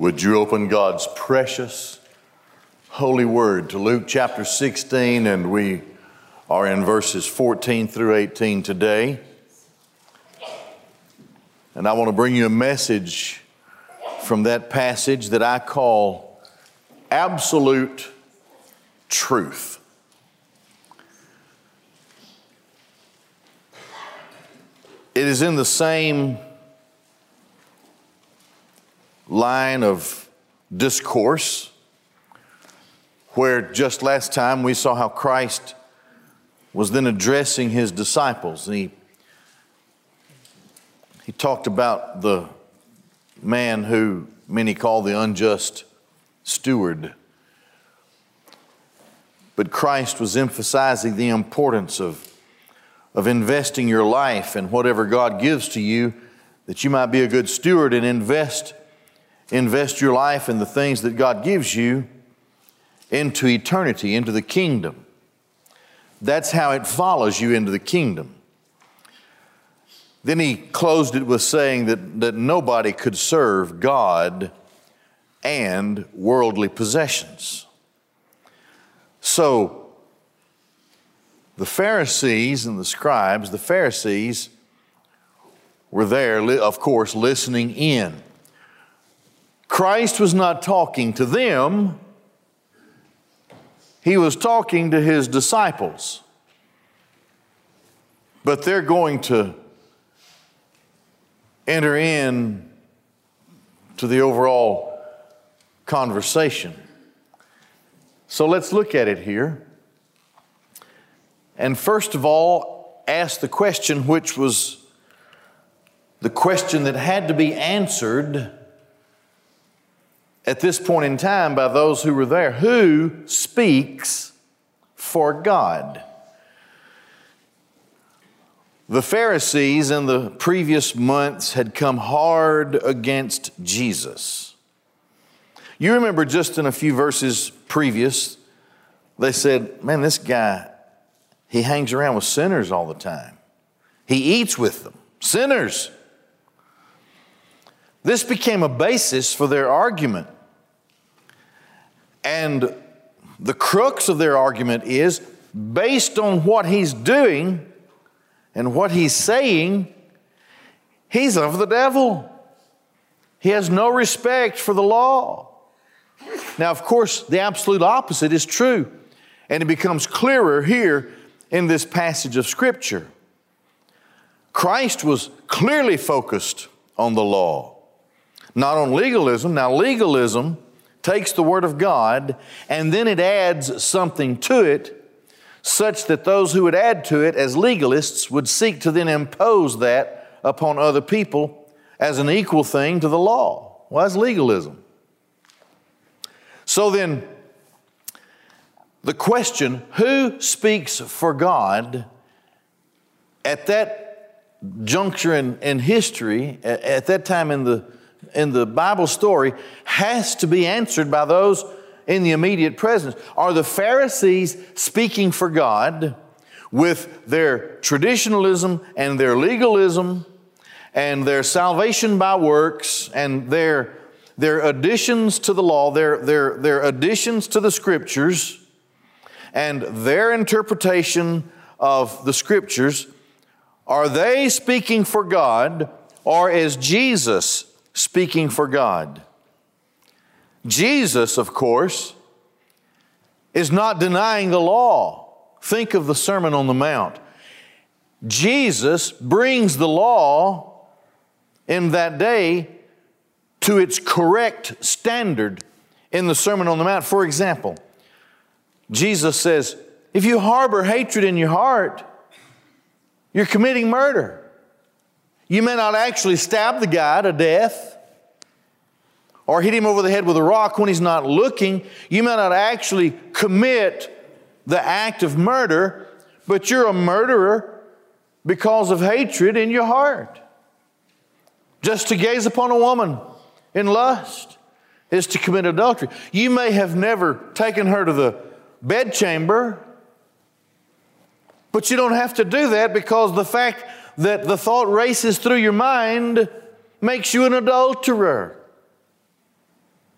Would you open God's precious, holy word to Luke chapter 16, and we are in verses 14 through 18 today. And I want to bring you a message from that passage that I call absolute truth. It is in the same line of discourse where just last time we saw how Christ was then addressing his disciples. And he, he talked about the man who many call the unjust steward. But Christ was emphasizing the importance of, of investing your life in whatever God gives to you, that you might be a good steward and invest invest your life in the things that God gives you into eternity, into the kingdom. That's how it follows you into the kingdom. Then he closed it with saying that, that nobody could serve God and worldly possessions. So, the Pharisees and the scribes, the Pharisees were there, of course, listening in. Christ was not talking to them, he was talking to his disciples. But they're going to enter in to the overall conversation. So let's look at it here. And first of all, ask the question which was the question that had to be answered at this point in time by those who were there who speaks for God? The Pharisees in the previous months had come hard against Jesus. You remember just in a few verses previous, they said, Man, this guy, he hangs around with sinners all the time. He eats with them, sinners. This became a basis for their argument. And the crux of their argument is based on what he's doing and what he's saying, he's of the devil. He has no respect for the law. Now, of course, the absolute opposite is true, and it becomes clearer here in this passage of Scripture. Christ was clearly focused on the law, not on legalism. Now, legalism takes the Word of God and then it adds something to it such that those who would add to it as legalists would seek to then impose that upon other people as an equal thing to the law. Well, that's legalism. So then, the question who speaks for God at that juncture in, in history, at, at that time in the in the Bible story has to be answered by those in the immediate presence. Are the Pharisees speaking for God with their traditionalism and their legalism and their salvation by works and their, their additions to the law, their, their, their additions to the scriptures, and their interpretation of the scriptures? Are they speaking for God or is Jesus speaking for God. Jesus, of course, is not denying the law. Think of the Sermon on the Mount. Jesus brings the law in that day to its correct standard in the Sermon on the Mount. For example, Jesus says, if you harbor hatred in your heart, you're committing murder. You may not actually stab the guy to death or hit him over the head with a rock when he's not looking. You may not actually commit the act of murder, but you're a murderer because of hatred in your heart. Just to gaze upon a woman in lust is to commit adultery. You may have never taken her to the bedchamber, but you don't have to do that because the fact that the thought races through your mind makes you an adulterer.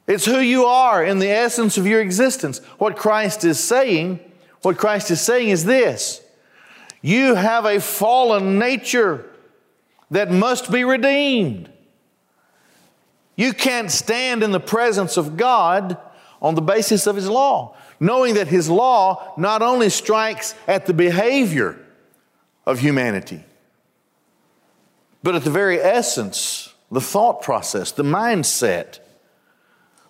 It's who you are in the essence of your existence. What Christ is saying, what Christ is saying is this you have a fallen nature that must be redeemed. You can't stand in the presence of God on the basis of His law, knowing that His law not only strikes at the behavior of humanity, but at the very essence, the thought process, the mindset,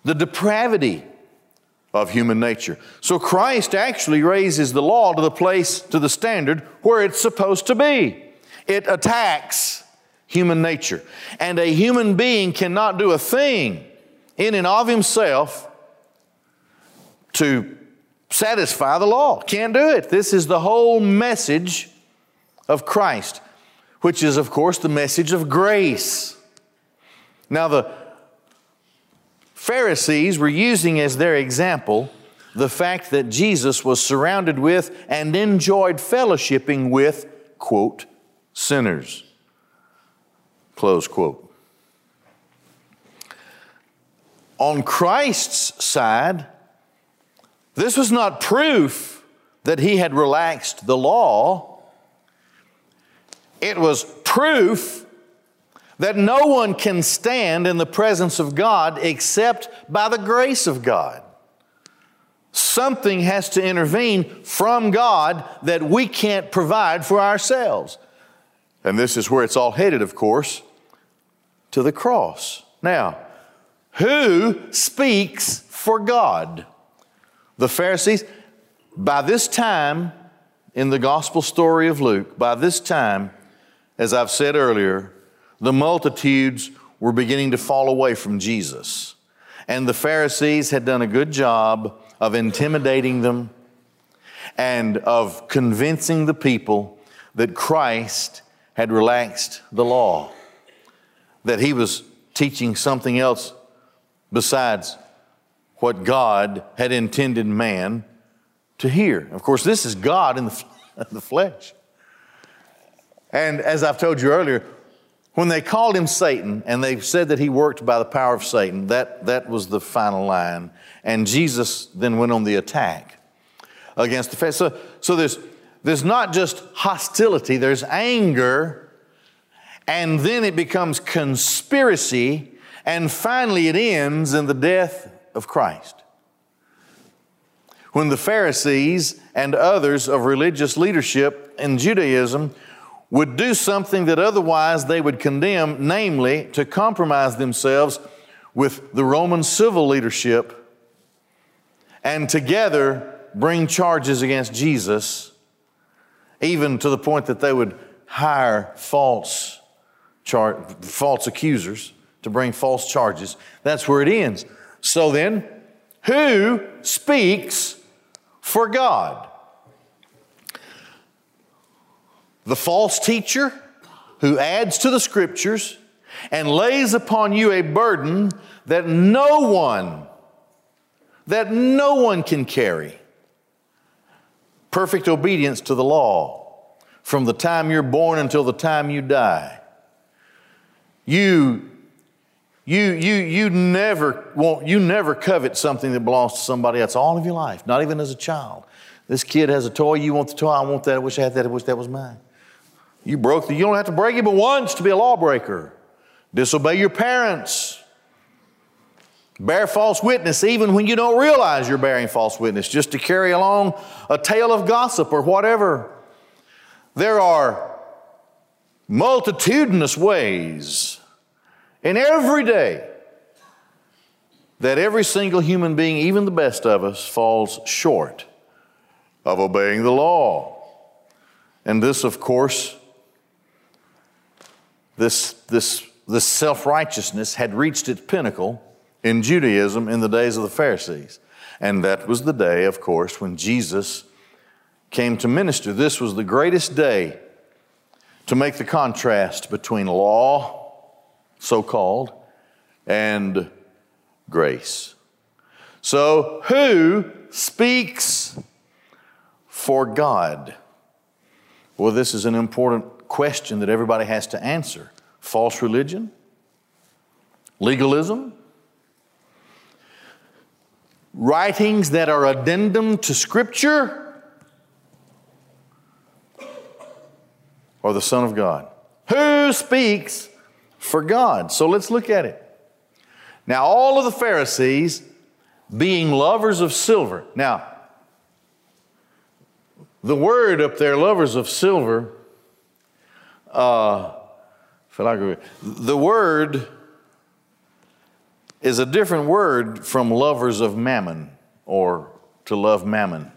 the depravity of human nature. So Christ actually raises the law to the place, to the standard where it's supposed to be. It attacks human nature. And a human being cannot do a thing in and of himself to satisfy the law. Can't do it. This is the whole message of Christ, which is, of course, the message of grace. Now, the Pharisees were using as their example the fact that Jesus was surrounded with and enjoyed fellowshipping with, quote, sinners. Close quote. On Christ's side, this was not proof that he had relaxed the law. It was proof that no one can stand in the presence of God except by the grace of God. Something has to intervene from God that we can't provide for ourselves. And this is where it's all headed, of course to the cross. Now, who speaks for God? The Pharisees. By this time, in the gospel story of Luke, by this time, as I've said earlier, the multitudes were beginning to fall away from Jesus. And the Pharisees had done a good job of intimidating them and of convincing the people that Christ had relaxed the law that he was teaching something else besides what God had intended man to hear. Of course, this is God in the, the flesh. And as I've told you earlier, when they called him Satan and they said that he worked by the power of Satan, that, that was the final line. And Jesus then went on the attack against the faith. So, so there's, there's not just hostility, there's anger and then it becomes conspiracy, and finally it ends in the death of Christ. When the Pharisees and others of religious leadership in Judaism would do something that otherwise they would condemn, namely to compromise themselves with the Roman civil leadership and together bring charges against Jesus, even to the point that they would hire false char- false accusers to bring false charges. That's where it ends. So then, who speaks for God? The false teacher who adds to the scriptures and lays upon you a burden that no one that no one can carry. Perfect obedience to the law from the time you're born until the time you die. You, you, you, you never want, you never covet something that belongs to somebody else all of your life, not even as a child. This kid has a toy, you want the toy, I want that, I wish I had that, I wish that was mine. You broke the, you don't have to break it but once to be a lawbreaker. Disobey your parents. Bear false witness even when you don't realize you're bearing false witness, just to carry along a tale of gossip or whatever. There are multitudinous ways in every day that every single human being, even the best of us, falls short of obeying the law. And this, of course, this, this, this self righteousness had reached its pinnacle in Judaism in the days of the Pharisees. And that was the day, of course, when Jesus came to minister. This was the greatest day to make the contrast between law, so called, and grace. So, who speaks for God? Well, this is an important question that everybody has to answer. False religion? Legalism? writings that are addendum to Scripture or the Son of God? Who speaks for God? So let's look at it. Now, all of the Pharisees being lovers of silver. Now, the word up there, lovers of silver, uh, the word is a different word from lovers of mammon or to love mammon.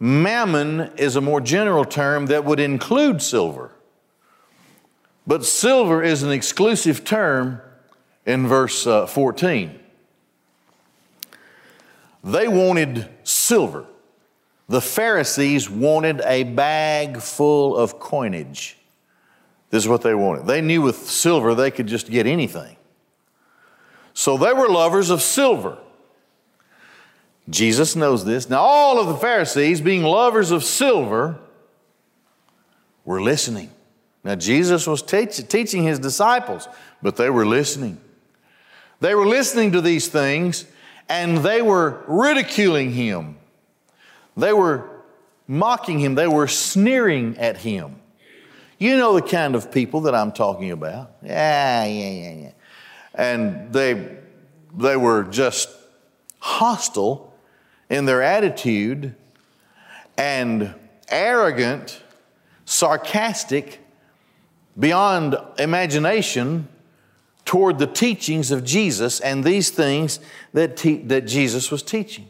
Mammon is a more general term that would include silver. But silver is an exclusive term in verse uh, 14. They wanted silver. The Pharisees wanted a bag full of coinage. This is what they wanted. They knew with silver they could just get anything. So they were lovers of silver. Jesus knows this. Now, all of the Pharisees, being lovers of silver, were listening. Now, Jesus was teach, teaching his disciples, but they were listening. They were listening to these things and they were ridiculing him. They were mocking him. They were sneering at him. You know the kind of people that I'm talking about. Yeah, yeah, yeah, yeah. And they, they were just hostile in their attitude and arrogant, sarcastic, beyond imagination toward the teachings of Jesus and these things that, te- that Jesus was teaching.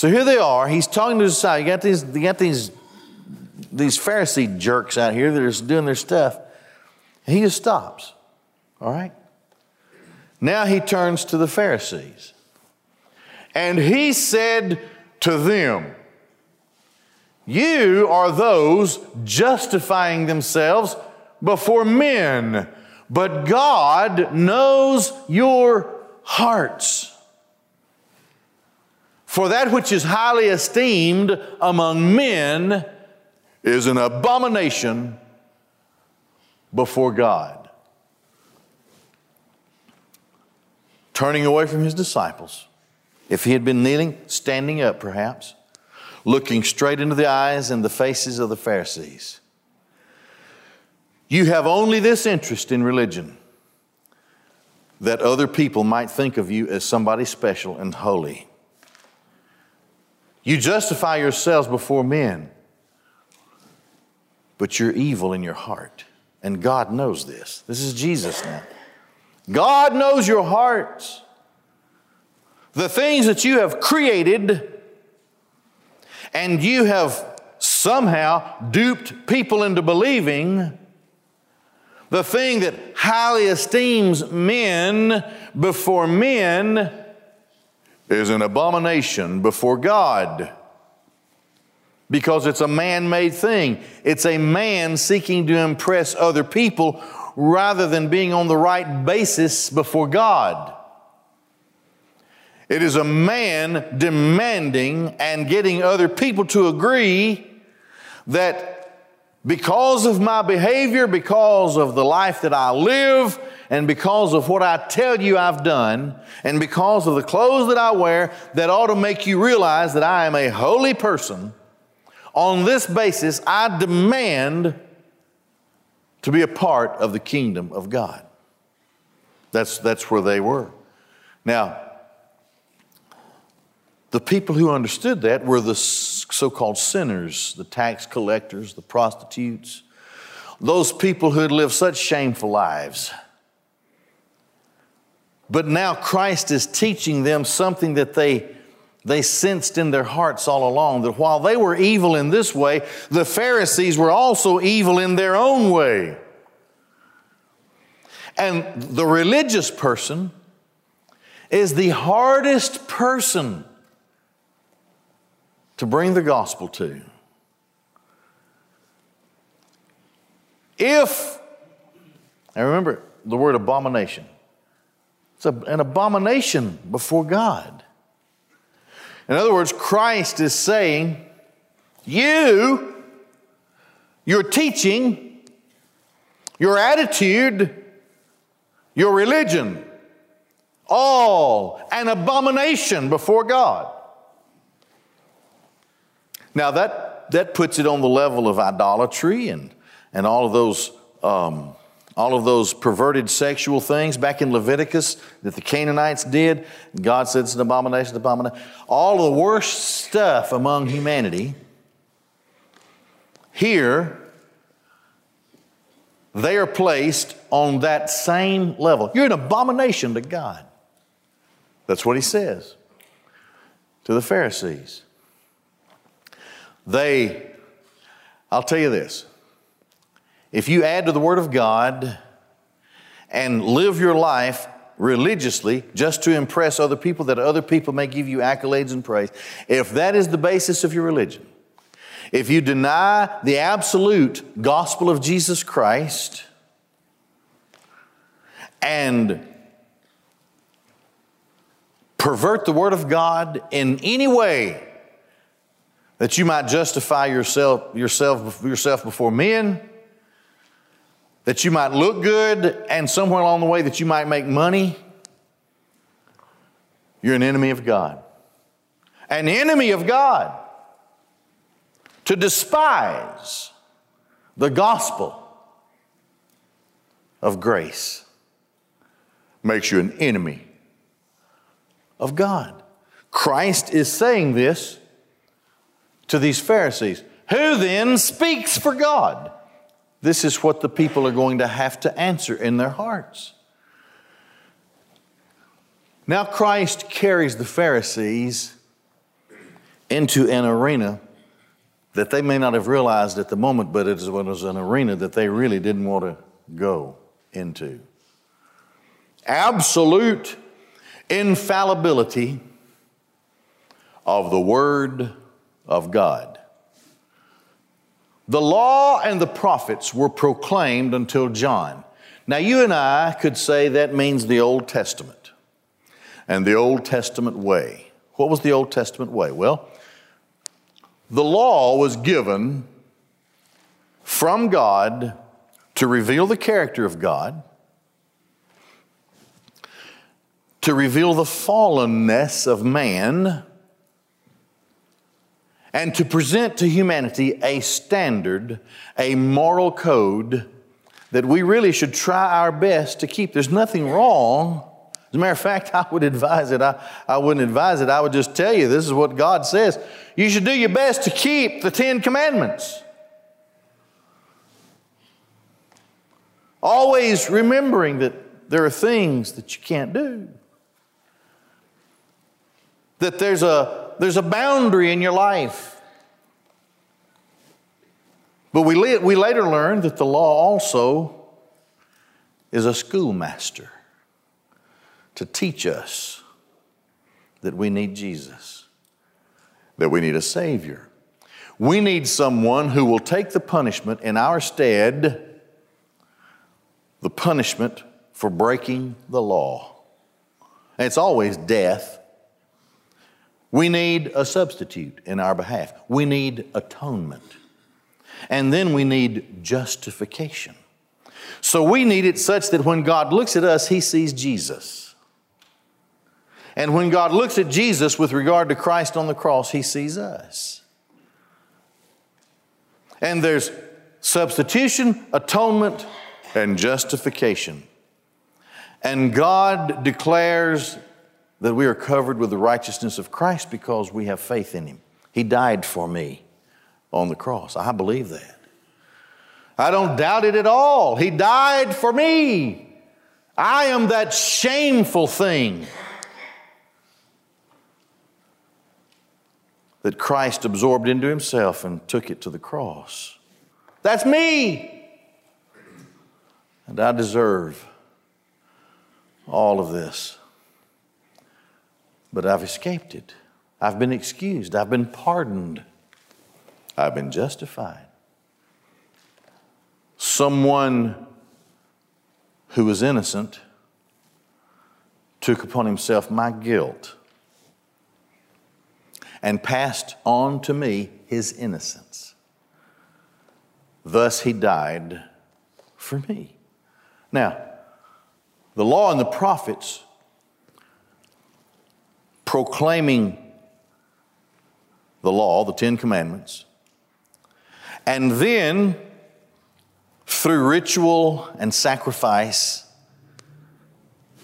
So here they are. He's talking to the disciples. You got these, you got these, these Pharisee jerks out here that are doing their stuff. And he just stops. All right? Now he turns to the Pharisees. And he said to them, You are those justifying themselves before men but God knows your hearts. For that which is highly esteemed among men is an abomination before God. Turning away from his disciples, if he had been kneeling, standing up perhaps, looking straight into the eyes and the faces of the Pharisees you have only this interest in religion that other people might think of you as somebody special and holy. You justify yourselves before men, but you're evil in your heart. And God knows this. This is Jesus now. God knows your hearts. The things that you have created and you have somehow duped people into believing the thing that highly esteems men before men is an abomination before God because it's a man made thing. It's a man seeking to impress other people rather than being on the right basis before God. It is a man demanding and getting other people to agree that because of my behavior, because of the life that I live, and because of what I tell you I've done, and because of the clothes that I wear, that ought to make you realize that I am a holy person. On this basis, I demand to be a part of the kingdom of God. That's, that's where they were. Now, the people who understood that were the so called sinners, the tax collectors, the prostitutes, those people who had lived such shameful lives. But now Christ is teaching them something that they, they sensed in their hearts all along that while they were evil in this way, the Pharisees were also evil in their own way. And the religious person is the hardest person to bring the gospel to. If, and remember the word abomination, it's an abomination before God. In other words, Christ is saying, You, your teaching, your attitude, your religion all an abomination before God. Now that, that puts it on the level of idolatry and, and all of those um, all of those perverted sexual things back in Leviticus that the Canaanites did. God said it's an abomination, abomination. All of the worst stuff among humanity. Here, they are placed on that same level. You're an abomination to God. That's what he says to the Pharisees. They, I'll tell you this if you add to the Word of God and live your life religiously just to impress other people that other people may give you accolades and praise, if that is the basis of your religion, if you deny the absolute gospel of Jesus Christ and pervert the Word of God in any way that you might justify yourself, yourself, yourself before men, that you might look good, and somewhere along the way that you might make money, you're an enemy of God. An enemy of God. To despise the gospel of grace makes you an enemy of God. Christ is saying this to these Pharisees. Who then speaks for God? This is what the people are going to have to answer in their hearts. Now, Christ carries the Pharisees into an arena that they may not have realized at the moment, but it was an arena that they really didn't want to go into. Absolute infallibility of the Word of God. The law and the prophets were proclaimed until John. Now, you and I could say that means the Old Testament and the Old Testament way. What was the Old Testament way? Well, the law was given from God to reveal the character of God, to reveal the fallenness of man, and to present to humanity a standard, a moral code that we really should try our best to keep. There's nothing wrong. As a matter of fact, I would advise it. I, I wouldn't advise it. I would just tell you this is what God says. You should do your best to keep the Ten Commandments. Always remembering that there are things that you can't do. That there's a there's a boundary in your life. But we, we later learned that the law also is a schoolmaster to teach us that we need Jesus, that we need a Savior. We need someone who will take the punishment in our stead, the punishment for breaking the law. And it's always death we need a substitute in our behalf. We need atonement. And then we need justification. So we need it such that when God looks at us, he sees Jesus. And when God looks at Jesus with regard to Christ on the cross, he sees us. And there's substitution, atonement, and justification. And God declares that we are covered with the righteousness of Christ because we have faith in Him. He died for me on the cross. I believe that. I don't doubt it at all. He died for me. I am that shameful thing that Christ absorbed into Himself and took it to the cross. That's me. And I deserve all of this but I've escaped it. I've been excused. I've been pardoned. I've been justified. Someone who was innocent took upon himself my guilt and passed on to me his innocence. Thus he died for me. Now, the law and the prophets proclaiming the law, the Ten Commandments, and then through ritual and sacrifice,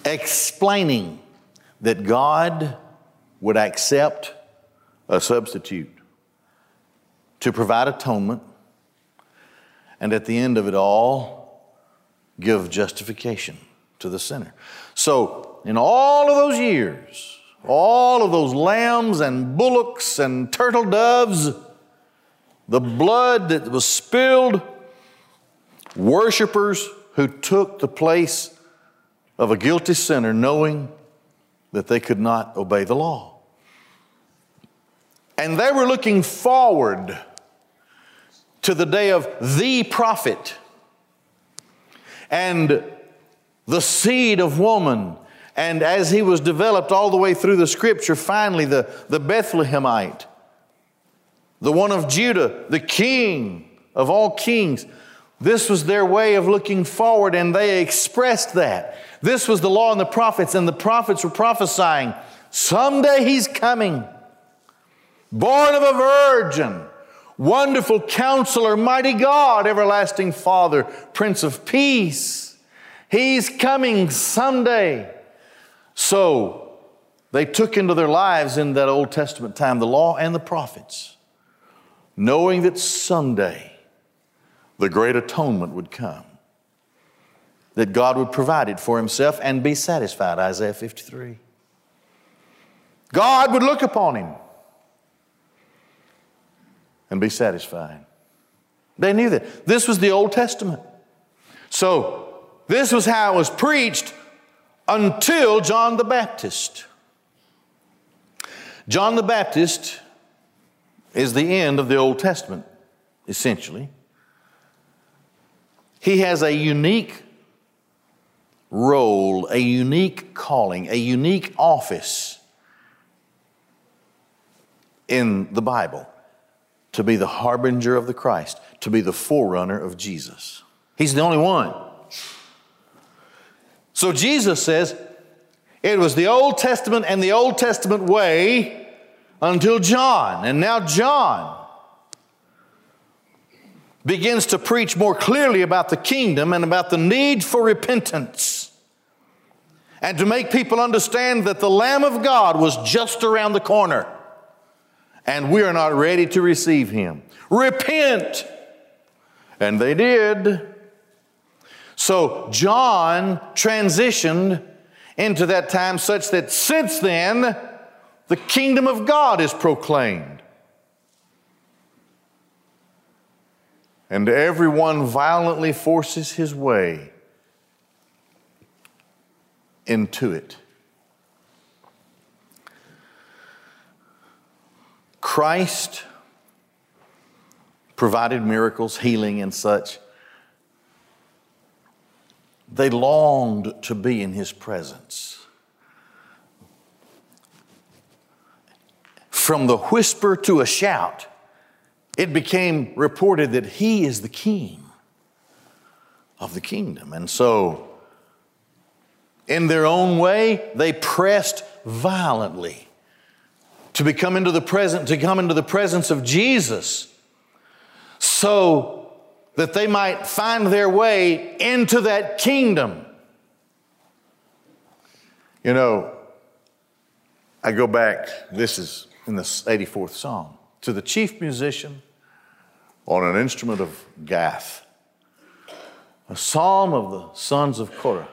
explaining that God would accept a substitute to provide atonement, and at the end of it all, give justification to the sinner. So, in all of those years, all of those lambs and bullocks and turtle doves, the blood that was spilled, worshipers who took the place of a guilty sinner knowing that they could not obey the law. And they were looking forward to the day of the prophet and the seed of woman. And as he was developed all the way through the scripture, finally, the, the Bethlehemite, the one of Judah, the king of all kings. This was their way of looking forward, and they expressed that. This was the law and the prophets, and the prophets were prophesying someday he's coming, born of a virgin, wonderful counselor, mighty God, everlasting Father, Prince of Peace. He's coming someday. So they took into their lives in that Old Testament time the law and the prophets, knowing that someday the great atonement would come, that God would provide it for himself and be satisfied, Isaiah 53. God would look upon him and be satisfied. They knew that. This was the Old Testament. So, this was how it was preached until John the Baptist. John the Baptist is the end of the Old Testament, essentially. He has a unique role, a unique calling, a unique office in the Bible to be the harbinger of the Christ, to be the forerunner of Jesus. He's the only one. So Jesus says it was the Old Testament and the Old Testament way until John. And now John begins to preach more clearly about the kingdom and about the need for repentance and to make people understand that the Lamb of God was just around the corner and we are not ready to receive him. Repent! And they did. So John transitioned into that time such that since then, the kingdom of God is proclaimed. and everyone violently forces his way into it. Christ provided miracles, healing, and such. They longed to be in his presence. From the whisper to a shout, it became reported that he is the king of the kingdom. And so, in their own way, they pressed violently to become into the present, to come into the presence of Jesus so that they might find their way into that kingdom. You know, I go back, this is in the 84th Psalm, to the chief musician on an instrument of Gath, a psalm of the sons of Korah.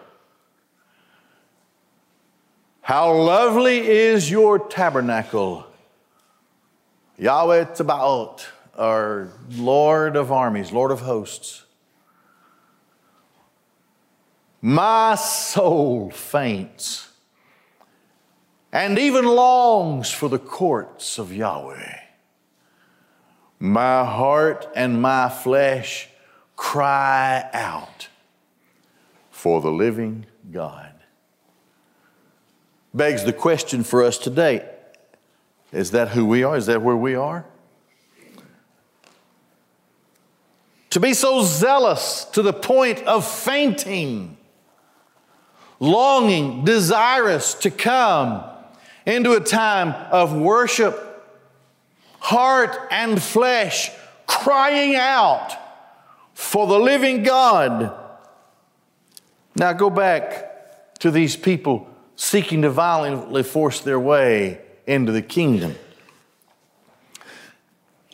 How lovely is your tabernacle, Yahweh Tsebaot, our Lord of armies, Lord of hosts. My soul faints and even longs for the courts of Yahweh. My heart and my flesh cry out for the living God. Begs the question for us today is that who we are? Is that where we are? To be so zealous to the point of fainting, longing, desirous to come into a time of worship, heart and flesh crying out for the living God. Now go back to these people seeking to violently force their way into the kingdom.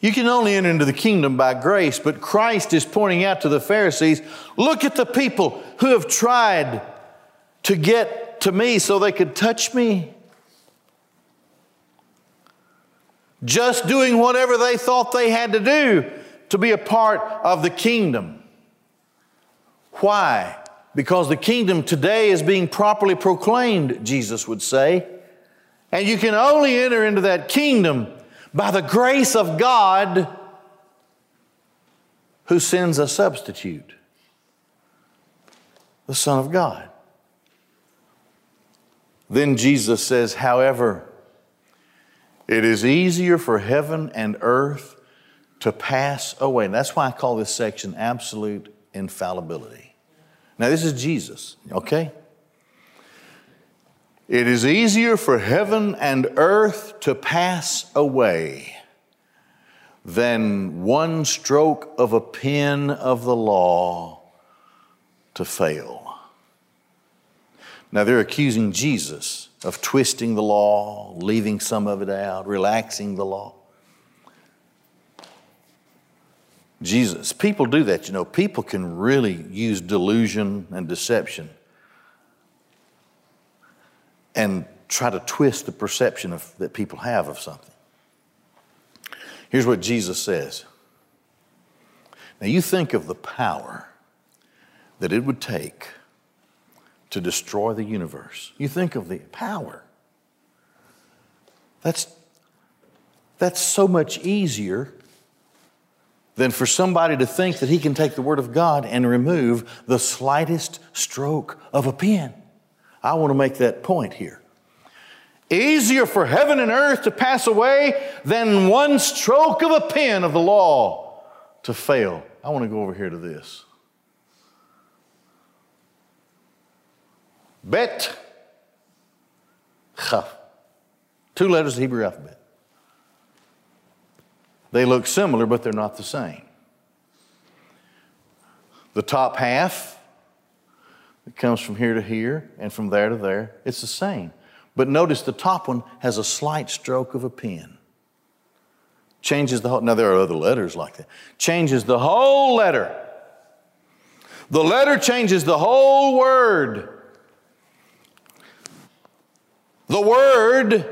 You can only enter into the kingdom by grace, but Christ is pointing out to the Pharisees look at the people who have tried to get to me so they could touch me. Just doing whatever they thought they had to do to be a part of the kingdom. Why? Because the kingdom today is being properly proclaimed, Jesus would say. And you can only enter into that kingdom by the grace of God who sends a substitute, the Son of God. Then Jesus says, however, it is easier for heaven and earth to pass away. And that's why I call this section absolute infallibility. Now, this is Jesus, okay? It is easier for heaven and earth to pass away than one stroke of a pen of the law to fail. Now, they're accusing Jesus of twisting the law, leaving some of it out, relaxing the law. Jesus, people do that, you know. People can really use delusion and deception and try to twist the perception of, that people have of something. Here's what Jesus says. Now, you think of the power that it would take to destroy the universe. You think of the power. That's, that's so much easier than for somebody to think that he can take the Word of God and remove the slightest stroke of a pen. I want to make that point here. Easier for heaven and earth to pass away than one stroke of a pen of the law to fail. I want to go over here to this. Bet, chaf. Two letters of the Hebrew alphabet. They look similar, but they're not the same. The top half it comes from here to here and from there to there. It's the same. But notice the top one has a slight stroke of a pen. Changes the whole, now there are other letters like that. Changes the whole letter. The letter changes the whole word. The word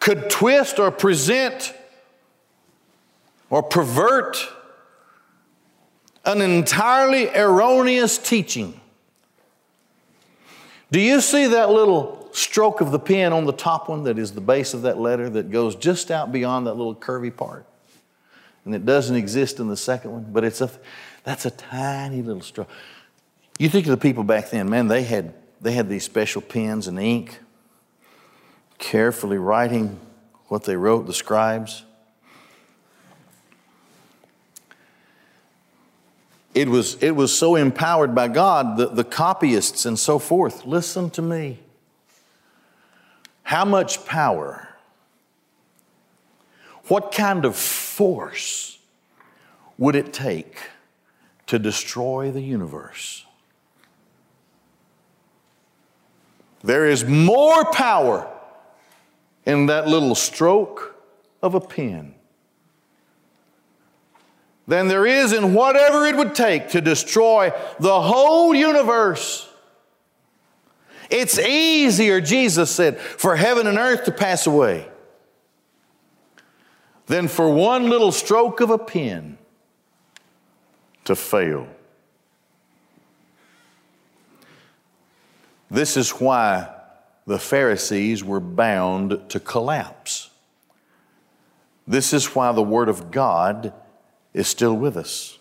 could twist or present or pervert an entirely erroneous teaching. Do you see that little stroke of the pen on the top one that is the base of that letter that goes just out beyond that little curvy part? And it doesn't exist in the second one, but it's a that's a tiny little stroke. You think of the people back then, man, they had they had these special pens and ink, carefully writing what they wrote, the scribes. It was, it was so empowered by God, the, the copyists and so forth. Listen to me. How much power, what kind of force would it take to destroy the universe? There is more power in that little stroke of a pen than there is in whatever it would take to destroy the whole universe. It's easier, Jesus said, for heaven and earth to pass away than for one little stroke of a pen to fail. This is why the Pharisees were bound to collapse. This is why the Word of God is still with us.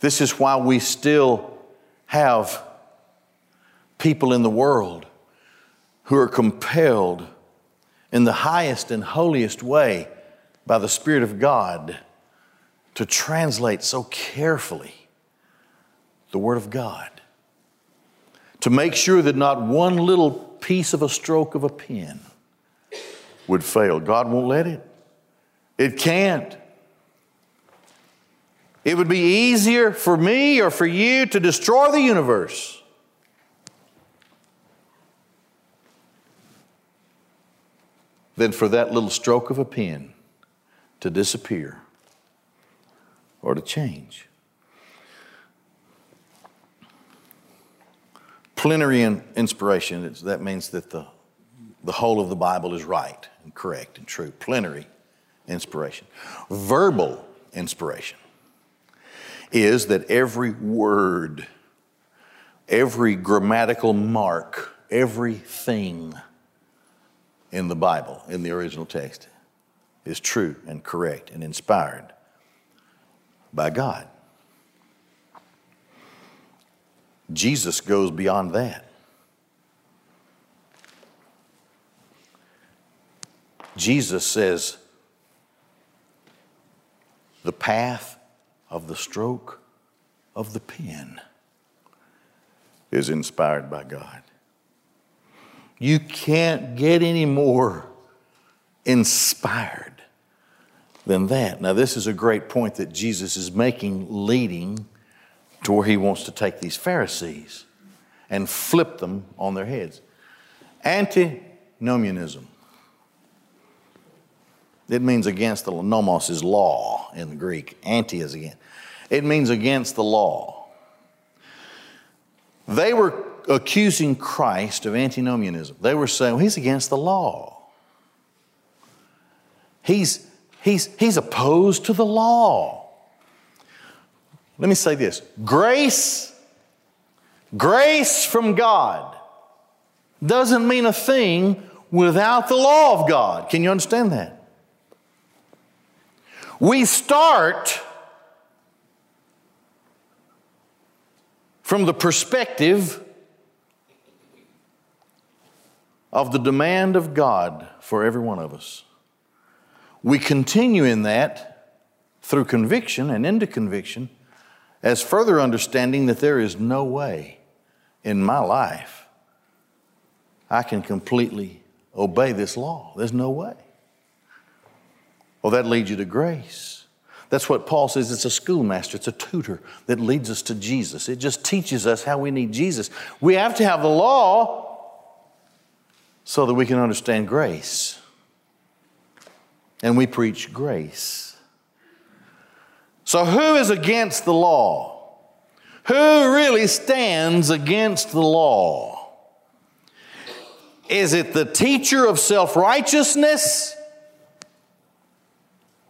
This is why we still have people in the world who are compelled in the highest and holiest way by the Spirit of God to translate so carefully the Word of God. To make sure that not one little piece of a stroke of a pen would fail. God won't let it. It can't. It would be easier for me or for you to destroy the universe. Than for that little stroke of a pen to disappear or to change. Plenary inspiration, that means that the, the whole of the Bible is right and correct and true. Plenary inspiration. Verbal inspiration is that every word, every grammatical mark, everything in the Bible, in the original text, is true and correct and inspired by God. Jesus goes beyond that. Jesus says, the path of the stroke of the pen is inspired by God. You can't get any more inspired than that. Now, this is a great point that Jesus is making, leading to where he wants to take these Pharisees and flip them on their heads. Antinomianism. It means against the nomos is law in the Greek. Anti is against. It means against the law. They were accusing Christ of antinomianism. They were saying, well, he's against the law. He's, he's, he's opposed to the law. Let me say this grace, grace from God doesn't mean a thing without the law of God. Can you understand that? We start from the perspective of the demand of God for every one of us. We continue in that through conviction and into conviction as further understanding that there is no way in my life I can completely obey this law. There's no way. Well, that leads you to grace. That's what Paul says it's a schoolmaster, it's a tutor that leads us to Jesus. It just teaches us how we need Jesus. We have to have the law so that we can understand grace. And we preach grace. So, who is against the law? Who really stands against the law? Is it the teacher of self righteousness?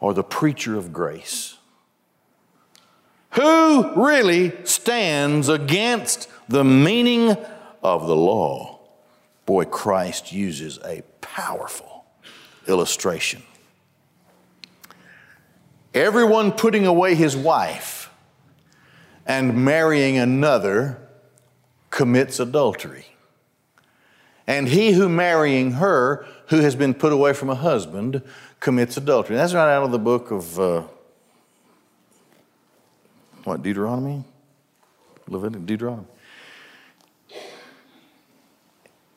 Or the preacher of grace? Who really stands against the meaning of the law? Boy, Christ uses a powerful illustration. Everyone putting away his wife and marrying another commits adultery. And he who marrying her, who has been put away from a husband, commits adultery. That's right out of the book of uh, what Deuteronomy, Leviticus, Deuteronomy.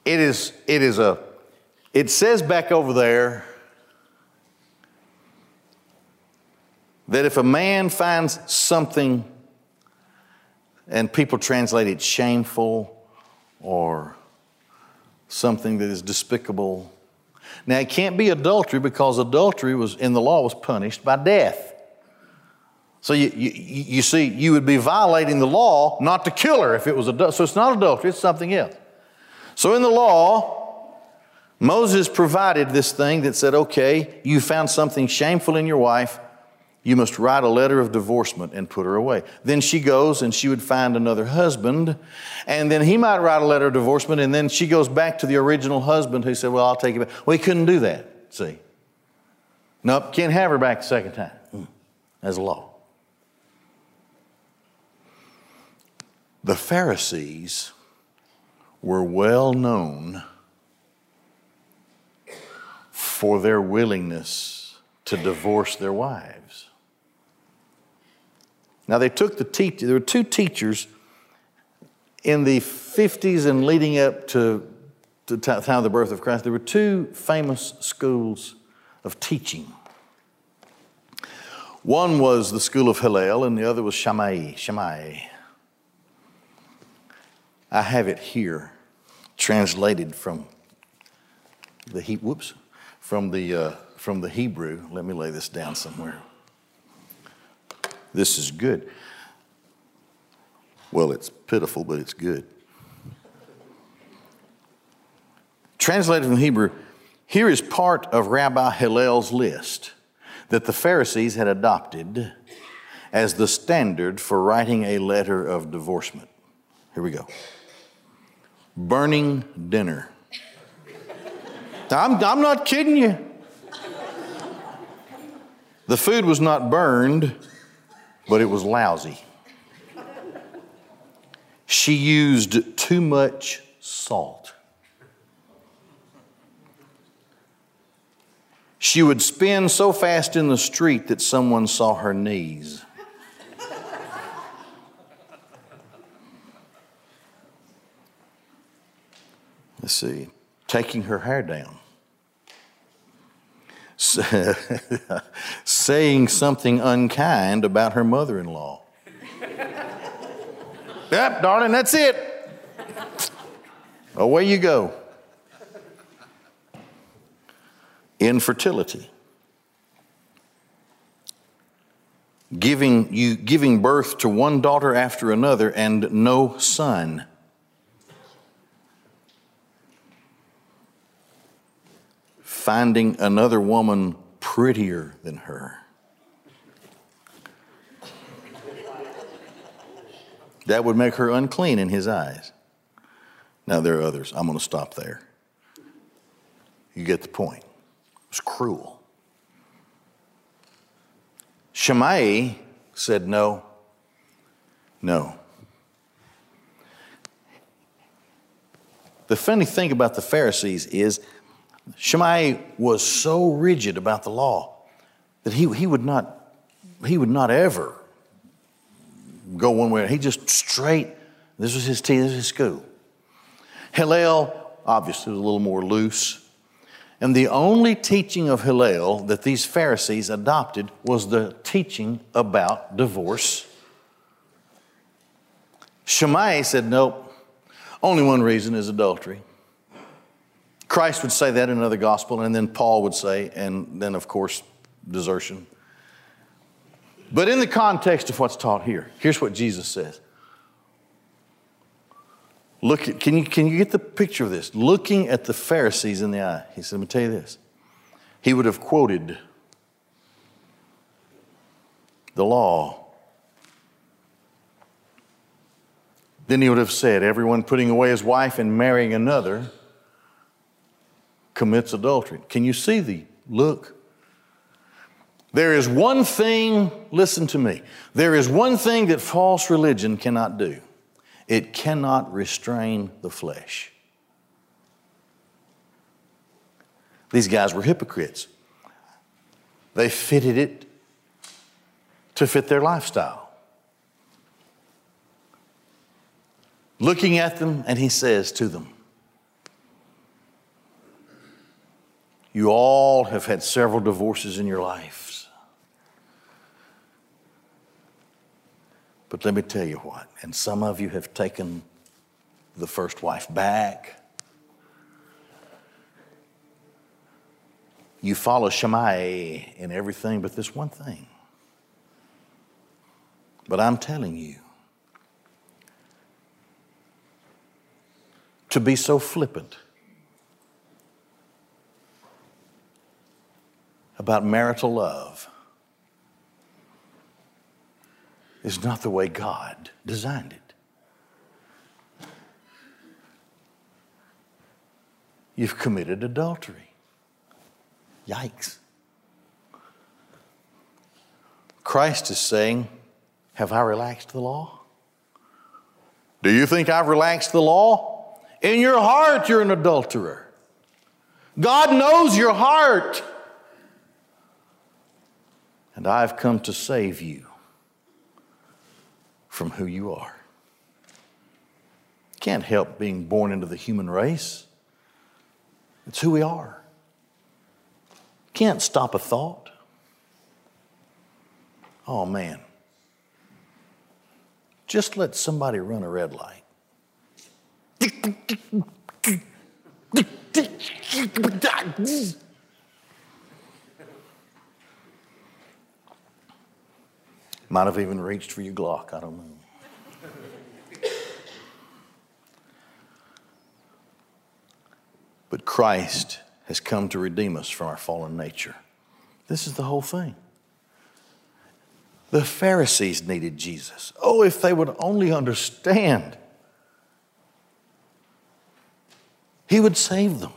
It is. It is a. It says back over there that if a man finds something, and people translate it shameful or something that is despicable now, it can't be adultery because adultery was in the law was punished by death. So you, you, you see, you would be violating the law not to kill her if it was adultery. So it's not adultery, it's something else. So in the law, Moses provided this thing that said, okay, you found something shameful in your wife, you must write a letter of divorcement and put her away. Then she goes and she would find another husband, and then he might write a letter of divorcement, and then she goes back to the original husband who said, Well, I'll take you back. Well, he couldn't do that, see. Nope, can't have her back the second time. As law. The Pharisees were well known for their willingness to divorce their wives. Now, they took the teach. There were two teachers in the 50s and leading up to the time of the birth of Christ, there were two famous schools of teaching. One was the school of Hillel, and the other was Shammai. Shammai. I have it here, translated from the he, whoops, from the uh, from the Hebrew. Let me lay this down somewhere. This is good. Well, it's pitiful, but it's good. Translated from Hebrew, here is part of Rabbi Hillel's list that the Pharisees had adopted as the standard for writing a letter of divorcement. Here we go burning dinner. I'm, I'm not kidding you. The food was not burned, but it was lousy. She used too much salt. She would spin so fast in the street that someone saw her knees. Let's see, taking her hair down. saying something unkind about her mother in law. yep, darling, that's it. Away you go. infertility. Giving, you, giving birth to one daughter after another and no son. Finding another woman prettier than her. That would make her unclean in his eyes. Now, there are others. I'm going to stop there. You get the point was cruel. Shammai said, No, no. The funny thing about the Pharisees is Shammai was so rigid about the law that he, he, would, not, he would not ever go one way. He just straight, this was his team, this was his school. Hillel, obviously, was a little more loose. And the only teaching of Hillel that these Pharisees adopted was the teaching about divorce. Shammai said, nope, only one reason is adultery. Christ would say that in another gospel, and then Paul would say, and then, of course, desertion. But in the context of what's taught here, here's what Jesus says Look, at, can, you, can you get the picture of this? Looking at the Pharisees in the eye, he said, Let me tell you this. He would have quoted the law. Then he would have said, Everyone putting away his wife and marrying another commits adultery. Can you see the look? There is one thing, listen to me, there is one thing that false religion cannot do. It cannot restrain the flesh. These guys were hypocrites. They fitted it to fit their lifestyle. Looking at them, and he says to them, You all have had several divorces in your lives. But let me tell you what, and some of you have taken the first wife back. You follow Shammai in everything but this one thing. But I'm telling you, to be so flippant about marital love is not the way God designed it. You've committed adultery. Yikes. Christ is saying, Have I relaxed the law? Do you think I've relaxed the law? In your heart, you're an adulterer. God knows your heart. And I've come to save you from who you are. Can't help being born into the human race. It's who we are. Can't stop a thought. Oh man. Just let somebody run a red light. Might have even reached for your Glock, I don't know. But Christ has come to redeem us from our fallen nature. This is the whole thing. The Pharisees needed Jesus. Oh, if they would only understand, He would save them.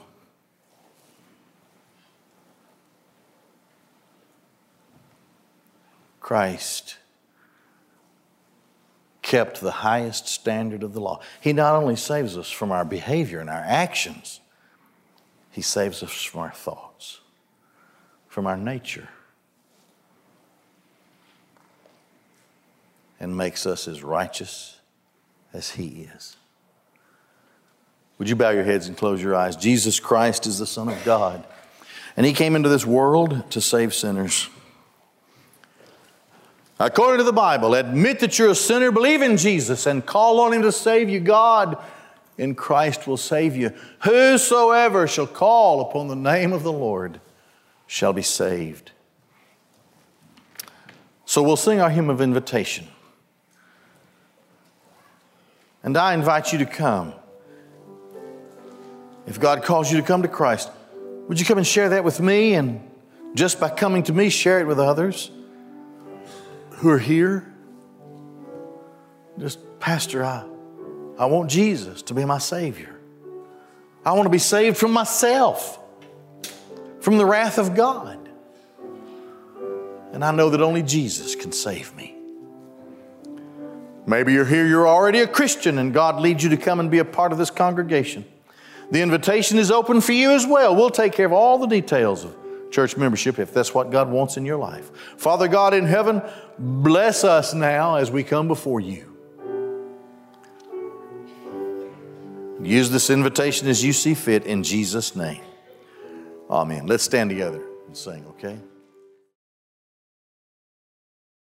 Christ kept the highest standard of the law. He not only saves us from our behavior and our actions, He saves us from our thoughts, from our nature, and makes us as righteous as He is. Would you bow your heads and close your eyes? Jesus Christ is the Son of God, and He came into this world to save sinners. According to the Bible, admit that you're a sinner, believe in Jesus, and call on Him to save you. God in Christ will save you. Whosoever shall call upon the name of the Lord shall be saved. So we'll sing our hymn of invitation. And I invite you to come. If God calls you to come to Christ, would you come and share that with me? And just by coming to me, share it with others who are here. Just, Pastor, I, I want Jesus to be my Savior. I want to be saved from myself, from the wrath of God. And I know that only Jesus can save me. Maybe you're here, you're already a Christian, and God leads you to come and be a part of this congregation. The invitation is open for you as well. We'll take care of all the details of church membership if that's what God wants in your life. Father God in heaven, bless us now as we come before you. Use this invitation as you see fit in Jesus' name. Amen. Let's stand together and sing, okay?